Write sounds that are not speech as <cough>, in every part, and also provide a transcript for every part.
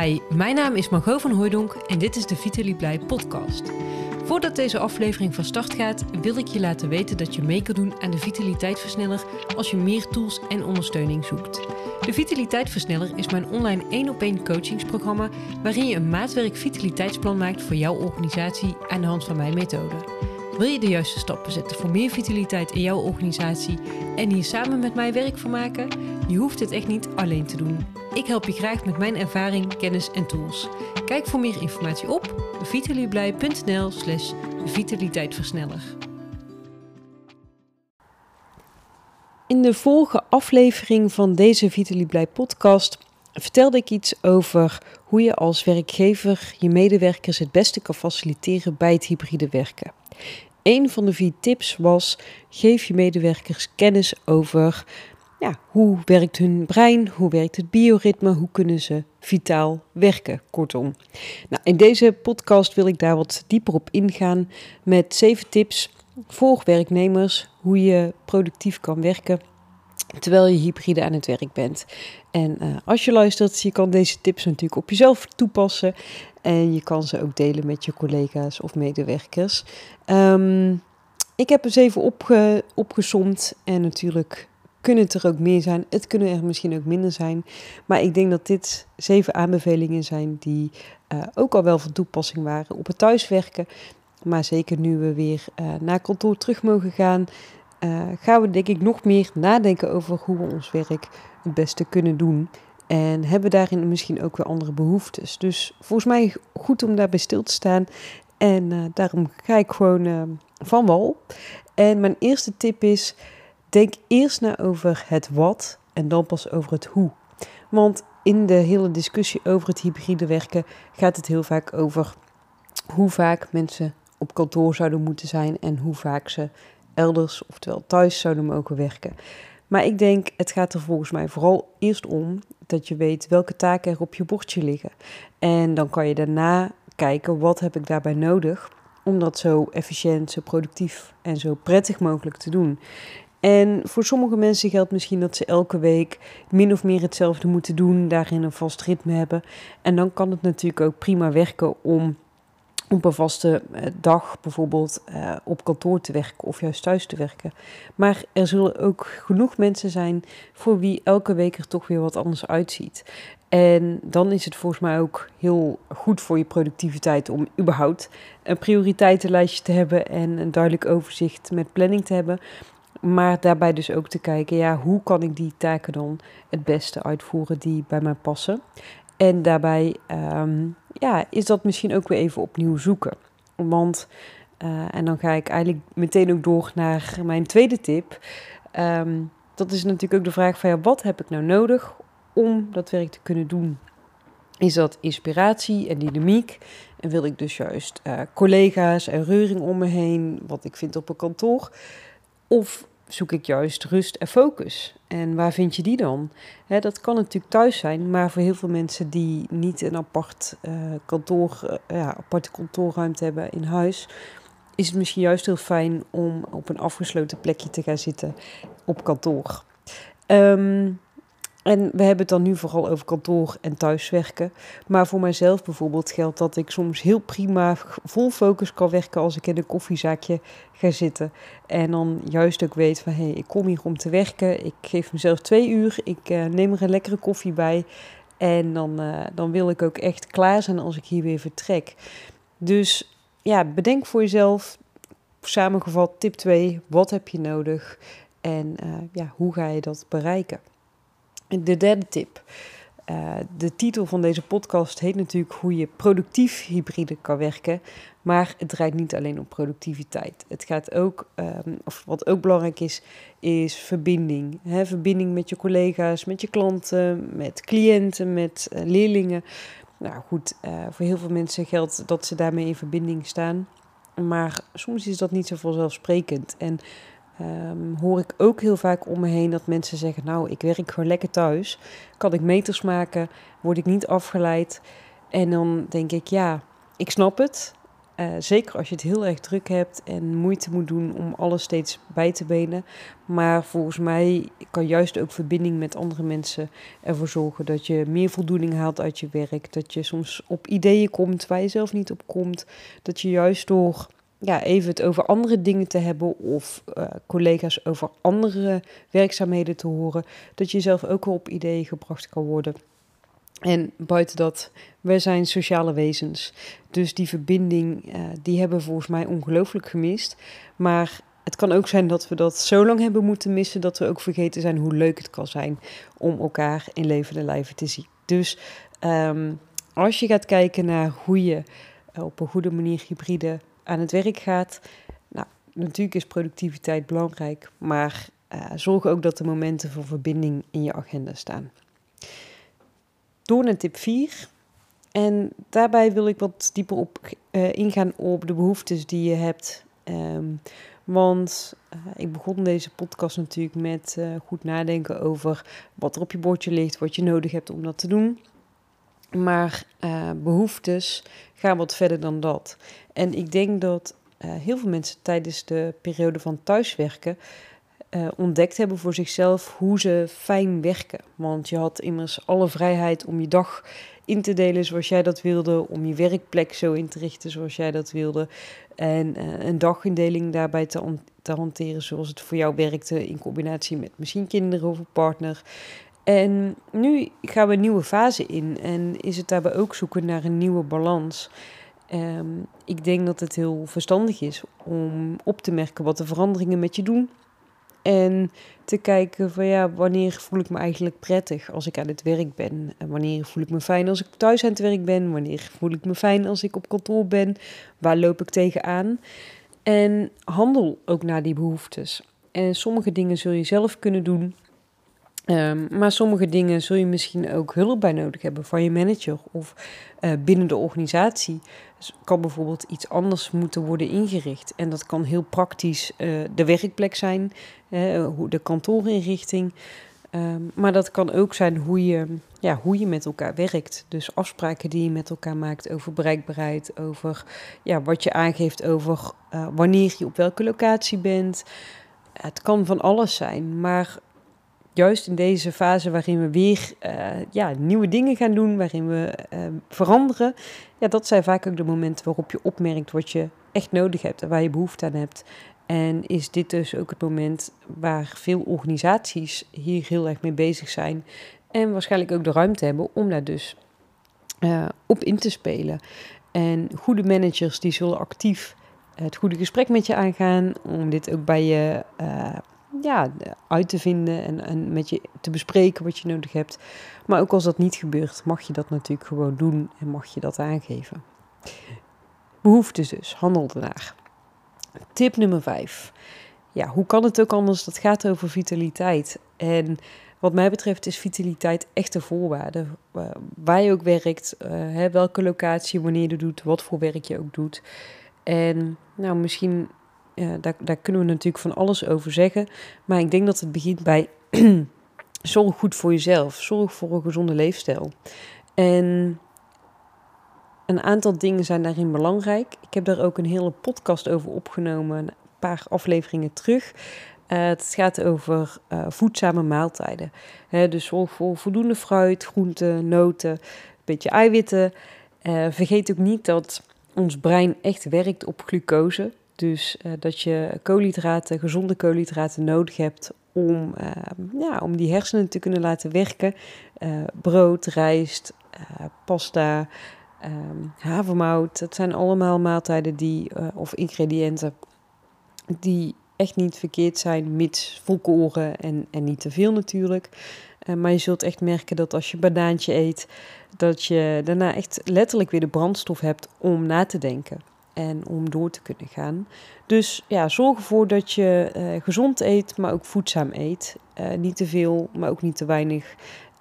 Hi, mijn naam is Margot van Hooijdonk en dit is de Vitaly Blij podcast. Voordat deze aflevering van start gaat, wil ik je laten weten dat je mee kan doen aan de Vitaliteitversneller als je meer tools en ondersteuning zoekt. De Vitaliteitversneller is mijn online 1 op 1 coachingsprogramma waarin je een maatwerk vitaliteitsplan maakt voor jouw organisatie aan de hand van mijn methode. Wil je de juiste stappen zetten voor meer vitaliteit in jouw organisatie en hier samen met mij werk van maken? Je hoeft het echt niet alleen te doen. Ik help je graag met mijn ervaring, kennis en tools. Kijk voor meer informatie op vitalieblij.nl slash vitaliteitversneller. In de vorige aflevering van deze Vitalieblij podcast vertelde ik iets over hoe je als werkgever je medewerkers het beste kan faciliteren bij het hybride werken. Een van de vier tips was: geef je medewerkers kennis over ja, hoe werkt hun brein, hoe werkt het bioritme, hoe kunnen ze vitaal werken, kortom. Nou, in deze podcast wil ik daar wat dieper op ingaan met zeven tips voor werknemers hoe je productief kan werken terwijl je hybride aan het werk bent. En uh, als je luistert, je kan deze tips natuurlijk op jezelf toepassen en je kan ze ook delen met je collega's of medewerkers. Um, ik heb eens even opge en natuurlijk kunnen het er ook meer zijn. Het kunnen er misschien ook minder zijn. Maar ik denk dat dit zeven aanbevelingen zijn die uh, ook al wel van toepassing waren op het thuiswerken. Maar zeker nu we weer uh, naar kantoor terug mogen gaan, uh, gaan we denk ik nog meer nadenken over hoe we ons werk het beste kunnen doen. En hebben daarin misschien ook weer andere behoeftes. Dus volgens mij goed om daarbij stil te staan. En daarom ga ik gewoon van wal. En mijn eerste tip is: denk eerst na over het wat en dan pas over het hoe. Want in de hele discussie over het hybride werken gaat het heel vaak over hoe vaak mensen op kantoor zouden moeten zijn en hoe vaak ze elders, oftewel thuis, zouden mogen werken. Maar ik denk, het gaat er volgens mij vooral eerst om dat je weet welke taken er op je bordje liggen. En dan kan je daarna kijken, wat heb ik daarbij nodig om dat zo efficiënt, zo productief en zo prettig mogelijk te doen. En voor sommige mensen geldt misschien dat ze elke week min of meer hetzelfde moeten doen, daarin een vast ritme hebben. En dan kan het natuurlijk ook prima werken om op een vaste eh, dag bijvoorbeeld uh, op kantoor te werken of juist thuis te werken. Maar er zullen ook genoeg mensen zijn voor wie elke week er toch weer wat anders uitziet. En dan is het volgens mij ook heel goed voor je productiviteit om überhaupt een prioriteitenlijstje te hebben en een duidelijk overzicht met planning te hebben. Maar daarbij dus ook te kijken, ja, hoe kan ik die taken dan het beste uitvoeren die bij mij passen. En daarbij um, ja, is dat misschien ook weer even opnieuw zoeken. Want, uh, en dan ga ik eigenlijk meteen ook door naar mijn tweede tip. Um, dat is natuurlijk ook de vraag van ja, wat heb ik nou nodig om dat werk te kunnen doen? Is dat inspiratie en dynamiek? En wil ik dus juist uh, collega's en reuring om me heen, wat ik vind op een kantoor? Of zoek ik juist rust en focus. En waar vind je die dan? dat kan natuurlijk thuis zijn, maar voor heel veel mensen die niet een apart uh, kantoor, uh, ja, aparte kantoorruimte hebben in huis, is het misschien juist heel fijn om op een afgesloten plekje te gaan zitten op kantoor. Um, en we hebben het dan nu vooral over kantoor en thuiswerken. Maar voor mijzelf bijvoorbeeld geldt dat ik soms heel prima vol focus kan werken als ik in een koffiezaakje ga zitten. En dan juist ook weet van hé, hey, ik kom hier om te werken. Ik geef mezelf twee uur. Ik uh, neem er een lekkere koffie bij. En dan, uh, dan wil ik ook echt klaar zijn als ik hier weer vertrek. Dus ja, bedenk voor jezelf, samengevat tip 2, wat heb je nodig? En uh, ja, hoe ga je dat bereiken? De derde tip. Uh, de titel van deze podcast heet natuurlijk hoe je productief hybride kan werken. Maar het draait niet alleen om productiviteit. Het gaat ook, um, of wat ook belangrijk is, is verbinding. Verbinding met je collega's, met je klanten, met cliënten, met uh, leerlingen. Nou goed, uh, voor heel veel mensen geldt dat ze daarmee in verbinding staan. Maar soms is dat niet zo vanzelfsprekend. En Um, hoor ik ook heel vaak om me heen dat mensen zeggen: Nou, ik werk gewoon lekker thuis. Kan ik meters maken? Word ik niet afgeleid? En dan denk ik: Ja, ik snap het. Uh, zeker als je het heel erg druk hebt en moeite moet doen om alles steeds bij te benen. Maar volgens mij kan juist ook verbinding met andere mensen ervoor zorgen dat je meer voldoening haalt uit je werk. Dat je soms op ideeën komt waar je zelf niet op komt. Dat je juist door ja, even het over andere dingen te hebben of uh, collega's over andere werkzaamheden te horen, dat je zelf ook op ideeën gebracht kan worden. En buiten dat, wij zijn sociale wezens. Dus die verbinding, uh, die hebben we volgens mij ongelooflijk gemist. Maar het kan ook zijn dat we dat zo lang hebben moeten missen dat we ook vergeten zijn hoe leuk het kan zijn om elkaar in levende lijven te zien. Dus um, als je gaat kijken naar hoe je op een goede manier hybride aan het werk gaat. Nou, natuurlijk is productiviteit belangrijk, maar uh, zorg ook dat de momenten voor verbinding in je agenda staan. Door naar tip 4. En daarbij wil ik wat dieper op uh, ingaan op de behoeftes die je hebt. Um, want uh, ik begon deze podcast natuurlijk met goed nadenken over wat er op je bordje ligt, wat je nodig hebt om dat te doen. Maar behoeftes gaan wat verder dan dat. En ik denk dat uh, heel veel mensen tijdens de periode van thuiswerken uh, ontdekt hebben voor zichzelf hoe ze fijn werken. Want je had immers alle vrijheid om je dag in te delen zoals jij dat wilde, om je werkplek zo in te richten zoals jij dat wilde. En uh, een dagindeling daarbij te, te hanteren zoals het voor jou werkte in combinatie met misschien kinderen of een partner. En nu gaan we een nieuwe fase in en is het daarbij ook zoeken naar een nieuwe balans. Um, ik denk dat het heel verstandig is om op te merken wat de veranderingen met je doen. En te kijken van ja, wanneer voel ik me eigenlijk prettig als ik aan het werk ben? En wanneer voel ik me fijn als ik thuis aan het werk ben? Wanneer voel ik me fijn als ik op kantoor ben? Waar loop ik tegenaan? En handel ook naar die behoeftes. En sommige dingen zul je zelf kunnen doen. Um, maar sommige dingen zul je misschien ook hulp bij nodig hebben van je manager of uh, binnen de organisatie. Dus kan bijvoorbeeld iets anders moeten worden ingericht. En dat kan heel praktisch uh, de werkplek zijn, uh, de kantoorinrichting. Um, maar dat kan ook zijn hoe je, ja, hoe je met elkaar werkt. Dus afspraken die je met elkaar maakt over bereikbaarheid, over ja, wat je aangeeft over wanneer je op welke locatie bent. Het kan van alles zijn, maar juist in deze fase waarin we weer uh, ja, nieuwe dingen gaan doen, waarin we uh, veranderen, ja, dat zijn vaak ook de momenten waarop je opmerkt wat je echt nodig hebt en waar je behoefte aan hebt. En is dit dus ook het moment waar veel organisaties hier heel erg mee bezig zijn en waarschijnlijk ook de ruimte hebben om daar dus uh, op in te spelen. En goede managers die zullen actief het goede gesprek met je aangaan om dit ook bij je ja, uit te vinden en, en met je te bespreken wat je nodig hebt. Maar ook als dat niet gebeurt, mag je dat natuurlijk gewoon doen en mag je dat aangeven. Behoeftes dus, handel ernaar. Tip nummer 5. Ja, hoe kan het ook anders? Dat gaat over vitaliteit. En wat mij betreft is vitaliteit echt een voorwaarde. Uh, waar je ook werkt, uh, hè, welke locatie, wanneer je doet, wat voor werk je ook doet. En nou, misschien daar, kunnen we natuurlijk van alles over zeggen. Maar ik denk dat het begint bij <clears throat> zorg goed voor jezelf. Zorg voor een gezonde leefstijl. En een aantal dingen zijn daarin belangrijk. Ik heb daar ook een hele podcast over opgenomen, een paar afleveringen terug. Uh, het gaat over uh, voedzame maaltijden. Dus zorg voor voldoende fruit, groenten, noten, een beetje eiwitten. Uh, vergeet ook niet dat ons brein echt werkt op glucose. Dus uh, dat je koolhydraten, gezonde koolhydraten nodig hebt om, uh, ja, om die hersenen te kunnen laten werken. Uh, brood, rijst, pasta, havermout. Dat zijn allemaal maaltijden die, of ingrediënten die echt niet verkeerd zijn, mits volkoren en, en niet te veel natuurlijk. maar je zult echt merken dat als je banaantje eet, dat je daarna echt letterlijk weer de brandstof hebt om na te denken en om door te kunnen gaan. Dus ja, zorg ervoor dat je uh, gezond eet, maar ook voedzaam eet. Uh, niet te veel, maar ook niet te weinig.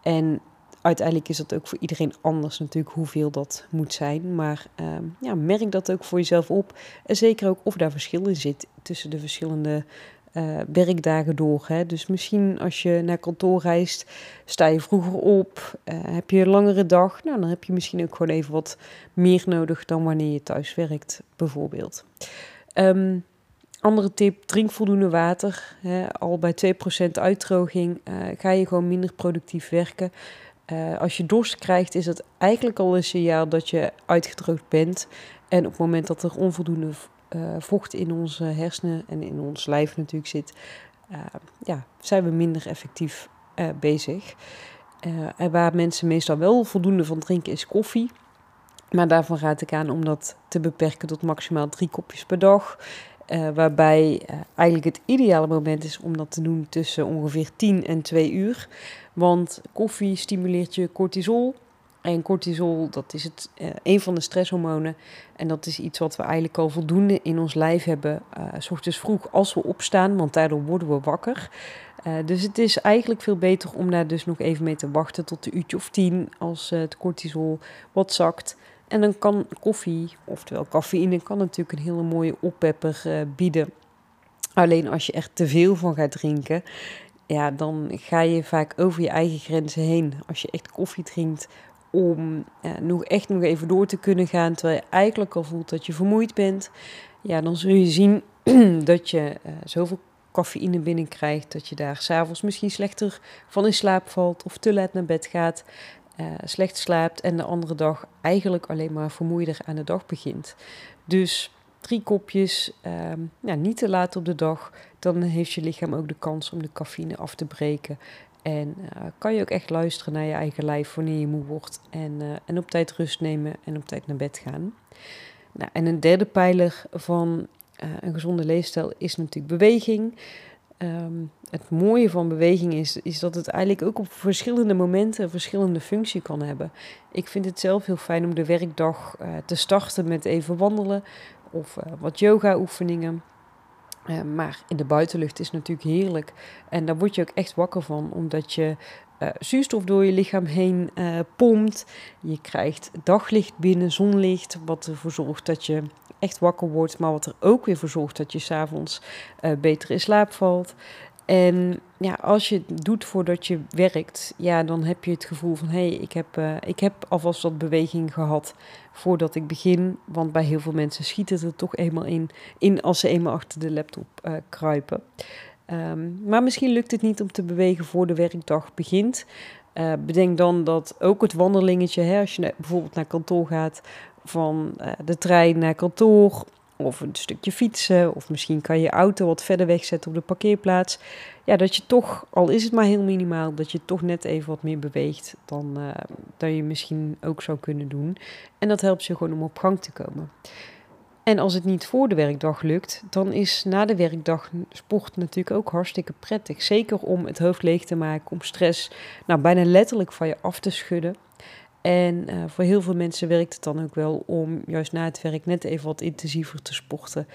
En uiteindelijk is dat ook voor iedereen anders natuurlijk hoeveel dat moet zijn. Maar uh, ja, merk dat ook voor jezelf op. En zeker ook of daar verschil in zit tussen de verschillende uh, werkdagen door. Hè? Dus misschien als je naar kantoor reist, sta je vroeger op, uh, heb je een langere dag. Nou, dan heb je misschien ook gewoon even wat meer nodig dan wanneer je thuis werkt, bijvoorbeeld. Um, andere tip, drink voldoende water. Hè? Al bij 2% uitdroging uh, ga je gewoon minder productief werken. als je dorst krijgt, is dat eigenlijk al een signaal dat je uitgedroogd bent. En op het moment dat er onvoldoende uh, vocht in onze hersenen en in ons lijf natuurlijk zit, uh, ja, zijn we minder effectief uh, bezig. en waar mensen meestal wel voldoende van drinken is koffie. Maar daarvan raad ik aan om dat te beperken tot maximaal drie kopjes per dag. waarbij eigenlijk het ideale moment is om dat te doen tussen ongeveer 10 en 2 uur. Want koffie stimuleert je cortisol, en cortisol, dat is het, uh, een van de stresshormonen. En dat is iets wat we eigenlijk al voldoende in ons lijf hebben. Uh, vroeg als we opstaan, want daardoor worden we wakker. Uh, dus het is eigenlijk veel beter om daar dus nog even mee te wachten tot een uurtje of tien. Als het cortisol wat zakt. En dan kan koffie, oftewel cafeïne, kan natuurlijk een hele mooie oppepper bieden. Alleen als je er te veel van gaat drinken, ja, dan ga je vaak over je eigen grenzen heen. Als je echt koffie drinkt om uh, nog echt nog even door te kunnen gaan, terwijl je eigenlijk al voelt dat je vermoeid bent, ja, dan zul je zien <clears throat> dat je uh, zoveel cafeïne binnenkrijgt dat je daar s'avonds misschien slechter van in slaap valt of te laat naar bed gaat, uh, slecht slaapt en de andere dag eigenlijk alleen maar vermoeider aan de dag begint. Dus drie kopjes, ehm, ja, niet te laat op de dag, dan heeft je lichaam ook de kans om de cafeïne af te breken en uh, kan je ook echt luisteren naar je eigen lijf wanneer je moe wordt. En, uh, en op tijd rust nemen en op tijd naar bed gaan. Nou, en een derde pijler van uh, een gezonde leefstijl is natuurlijk beweging. Um, het mooie van beweging is, is dat het eigenlijk ook op verschillende momenten een verschillende functie kan hebben. Ik vind het zelf heel fijn om de werkdag te starten met even wandelen of wat yoga oefeningen. Uh, maar in de buitenlucht is natuurlijk heerlijk. En daar word je ook echt wakker van, omdat je uh, zuurstof door je lichaam heen uh, pompt. Je krijgt daglicht binnen, zonlicht, wat ervoor zorgt dat je echt wakker wordt, maar wat er ook weer voor zorgt dat je s'avonds beter in slaap valt. En ja, als je het doet voordat je werkt, ja, dan heb je het gevoel van hé, hey, ik, heb, uh, ik heb alvast wat beweging gehad voordat ik begin. Want bij heel veel mensen schiet het er toch eenmaal in, in als ze eenmaal achter de laptop uh, kruipen. Um, maar misschien lukt het niet om te bewegen voor de werkdag begint. Uh, bedenk dan dat ook het wandelingetje, hè, als je bijvoorbeeld naar kantoor gaat, van de trein naar kantoor of een stukje fietsen, of misschien kan je auto wat verder wegzetten op de parkeerplaats. Ja, dat je toch, al is het maar heel minimaal, dat je toch net even wat meer beweegt dan, uh, dan je misschien ook zou kunnen doen. En dat helpt je gewoon om op gang te komen. En als het niet voor de werkdag lukt, dan is na de werkdag sport natuurlijk ook hartstikke prettig. Zeker om het hoofd leeg te maken, om stress nou, bijna letterlijk van je af te schudden. En uh, voor heel veel mensen werkt het dan ook wel om juist na het werk net even wat intensiever te sporten.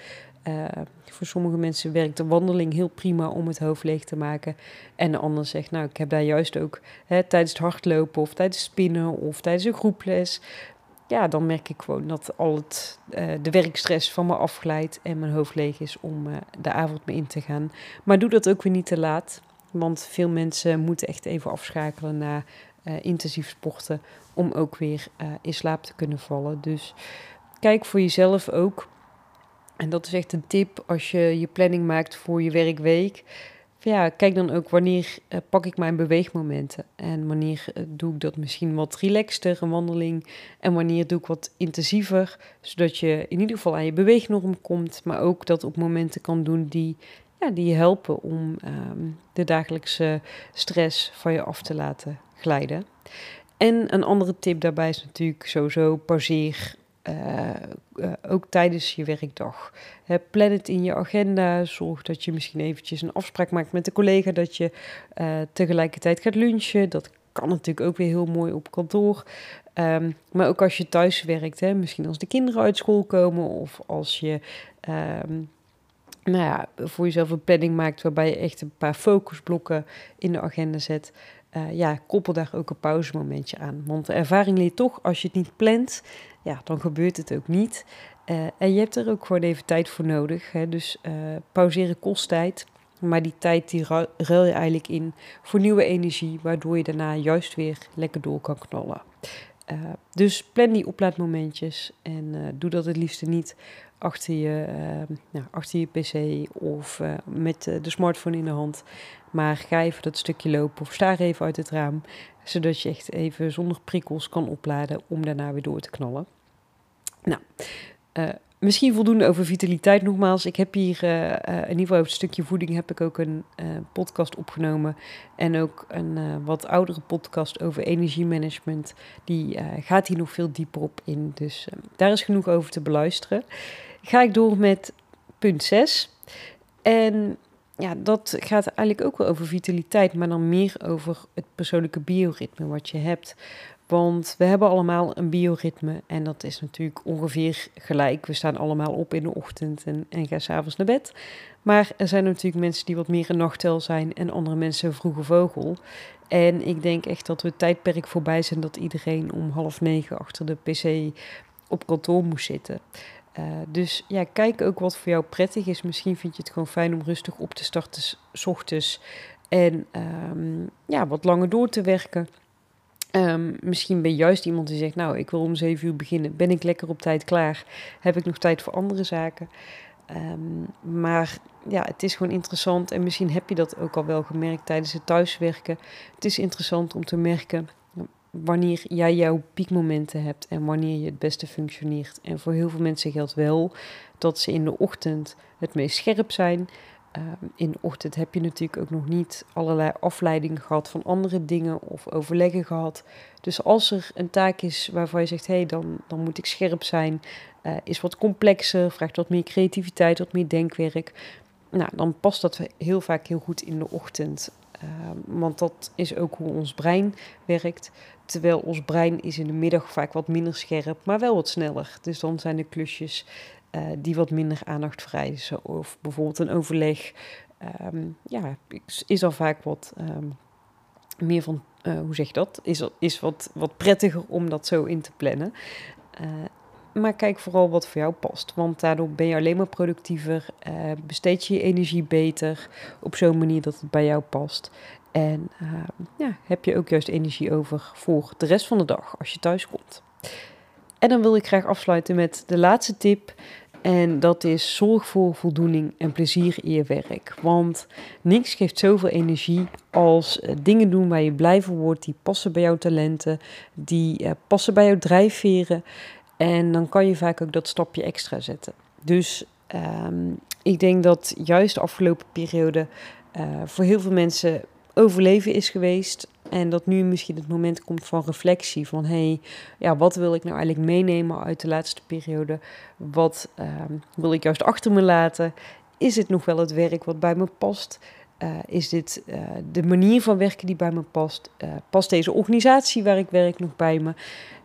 Uh, voor sommige mensen werkt de wandeling heel prima om het hoofd leeg te maken. En de ander zegt, nou, ik heb daar juist ook hè, tijdens het hardlopen of tijdens spinnen of tijdens een groeples. Ja, dan merk ik gewoon dat al het, uh, de werkstress van me afglijdt en mijn hoofd leeg is om de avond mee in te gaan. Maar doe dat ook weer niet te laat. Want veel mensen moeten echt even afschakelen na intensief sporten om ook weer uh, in slaap te kunnen vallen. Dus kijk voor jezelf ook. En dat is echt een tip als je je planning maakt voor je werkweek. Ja, kijk dan ook wanneer uh, pak ik mijn beweegmomenten. En wanneer doe ik dat misschien wat relaxter, een wandeling. En wanneer doe ik wat intensiever. Zodat je in ieder geval aan je beweegnorm komt. Maar ook dat op momenten kan doen die ja, die helpen om um, de dagelijkse stress van je af te laten glijden. En een andere tip daarbij is natuurlijk sowieso pauzeer. Uh, uh, ook tijdens je werkdag. Plan het in je agenda. Zorg dat je misschien eventjes een afspraak maakt met een collega dat je uh, tegelijkertijd gaat lunchen. Dat kan natuurlijk ook weer heel mooi op kantoor. Um, maar ook als je thuis werkt, hè, misschien als de kinderen uit school komen of als je um, nou ja, voor jezelf een planning maakt waarbij je echt een paar focusblokken in de agenda zet. Uh, ja, koppel daar ook een pauzemomentje aan. Want de ervaring leert toch, als je het niet plant, ja, dan gebeurt het ook niet. Uh, en je hebt er ook gewoon even tijd voor nodig. Hè? Dus uh, pauzeren kost tijd. Maar die tijd die ruil je eigenlijk in voor nieuwe energie, waardoor je daarna juist weer lekker door kan knallen. Dus plan die oplaadmomentjes en doe dat het liefst niet achter je, uh, nou, achter je pc of met de smartphone in de hand. Maar ga even dat stukje lopen of sta even uit het raam, zodat je echt even zonder prikkels kan opladen om daarna weer door te knallen. Nou, Misschien voldoende over vitaliteit nogmaals. Ik heb hier in ieder geval over het stukje voeding heb ik ook een podcast opgenomen. En ook een wat oudere podcast over energiemanagement. Die gaat hier nog veel dieper op in. Dus daar is genoeg over te beluisteren. Ga ik door met punt 6. En ja, dat gaat eigenlijk ook wel over vitaliteit, maar dan meer over het persoonlijke bioritme wat je hebt. Want we hebben allemaal een bioritme en dat is natuurlijk ongeveer gelijk. We staan allemaal op in de ochtend en, en gaan s'avonds naar bed. Maar er zijn natuurlijk mensen die wat meer een nachttel zijn en andere mensen een vroege vogel. En ik denk echt dat we het tijdperk voorbij zijn dat iedereen om half negen achter de pc op kantoor moest zitten. Uh, dus ja, kijk ook wat voor jou prettig is. Misschien vind je het gewoon fijn om rustig op te starten s ochtends en um, ja, wat langer door te werken. Um, misschien ben je juist iemand die zegt, nou, ik wil om zeven uur beginnen. Ben ik lekker op tijd klaar? Heb ik nog tijd voor andere zaken? Um, maar ja, het is gewoon interessant en misschien heb je dat ook al wel gemerkt tijdens het thuiswerken. Het is interessant om te merken wanneer jij jouw piekmomenten hebt en wanneer je het beste functioneert. En voor heel veel mensen geldt wel dat ze in de ochtend het meest scherp zijn, Ehm, in de ochtend heb je natuurlijk ook nog niet allerlei afleidingen gehad van andere dingen of overleggen gehad. Dus als er een taak is waarvan je zegt, hé, hey, dan, dan moet ik scherp zijn, uh, is wat complexer, vraagt wat meer creativiteit, wat meer denkwerk. Nou, dan past dat heel vaak heel goed in de ochtend. Uh, want dat is ook hoe ons brein werkt. Terwijl ons brein is in de middag vaak wat minder scherp, maar wel wat sneller. Dus dan zijn de klusjes uh, die wat minder aandacht vereisen. Of bijvoorbeeld een overleg. Um, ja, is al vaak wat um, meer van, uh, hoe zeg je dat? Is, is wat, wat prettiger om dat zo in te plannen. Uh, maar kijk vooral wat voor jou past. Want daardoor ben je alleen maar productiever. Besteed je je energie beter. Op zo'n manier dat het bij jou past. En uh, ja, heb je ook juist energie over voor de rest van de dag als je thuis komt. En dan wil ik graag afsluiten met de laatste tip. En dat is zorg voor voldoening en plezier in je werk. Want niks geeft zoveel energie als uh, dingen doen waar je blij van wordt, die passen bij jouw talenten, die uh, passen bij jouw drijfveren. En dan kan je vaak ook dat stapje extra zetten. Dus um, ik denk dat juist de afgelopen periode uh, voor heel veel mensen overleven is geweest. En dat nu misschien het moment komt van reflectie. Van hey, ja, wat wil ik nou eigenlijk meenemen uit de laatste periode? Wat uh, wil ik juist achter me laten? Is het nog wel het werk wat bij me past? Uh, is dit uh, de manier van werken die bij me past? Uh, past deze organisatie waar ik werk nog bij me?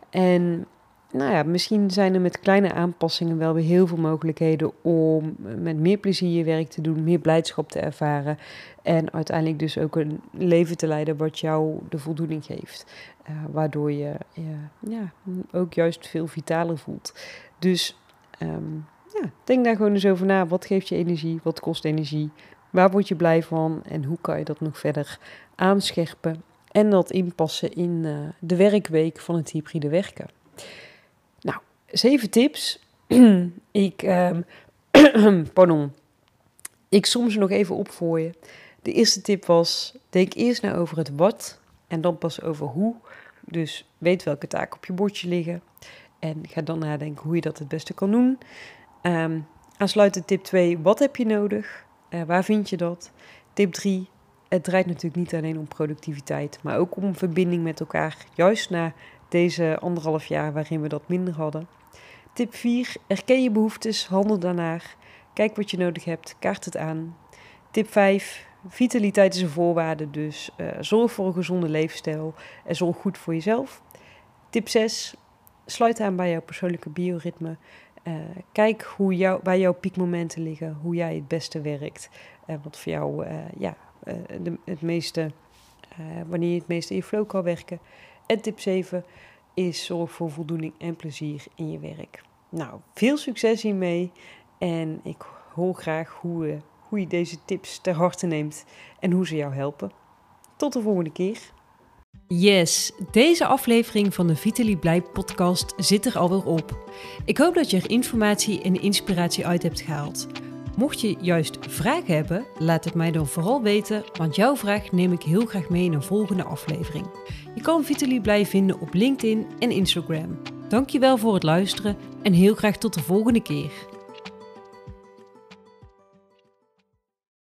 En nou ja, misschien zijn er met kleine aanpassingen wel weer heel veel mogelijkheden om met meer plezier je werk te doen, meer blijdschap te ervaren en uiteindelijk dus ook een leven te leiden wat jou de voldoening geeft. Uh, waardoor je uh, ja, ook juist veel vitaler voelt. Dus um, ja, denk daar gewoon eens over na. Wat geeft je energie? Wat kost energie? Waar word je blij van? En hoe kan je dat nog verder aanscherpen? En dat inpassen in uh, de werkweek van het hybride werken zeven tips. <clears throat> ik, um, <clears throat> pardon. Ik som ze nog even op voor je. De eerste tip was: denk eerst na over het wat en dan pas over hoe. Dus weet welke taken op je bordje liggen. En ga dan nadenken hoe je dat het beste kan doen. Um, aansluitend tip 2: wat heb je nodig? Uh, waar vind je dat? Tip 3: het draait natuurlijk niet alleen om productiviteit, maar ook om verbinding met elkaar. Juist na deze anderhalf jaar waarin we dat minder hadden. Tip 4. Erken je behoeftes, handel daarnaar. Kijk wat je nodig hebt, kaart het aan. Tip 5. Vitaliteit is een voorwaarde, dus uh, zorg voor een gezonde leefstijl en zorg goed voor jezelf. Tip 6. Sluit aan bij jouw persoonlijke bioritme. Uh, kijk hoe jou, waar jouw piekmomenten liggen, hoe jij het beste werkt. En wat voor jou uh, ja, het meeste, wanneer je het meeste in je flow kan werken. En tip 7 is zorg voor voldoening en plezier in je werk. Nou, veel succes hiermee en ik hoor graag hoe, hoe je deze tips ter harte neemt en hoe ze jou helpen. Tot de volgende keer. Yes, deze aflevering van de Vitaly Blij podcast zit er alweer op. Ik hoop dat je er informatie en inspiratie uit hebt gehaald. Mocht je juist vragen hebben, laat het mij dan vooral weten, want jouw vraag neem ik heel graag mee in een volgende aflevering. Je kan Vitaly Blij vinden op LinkedIn en Instagram. Dankjewel voor het luisteren en heel graag tot de volgende keer.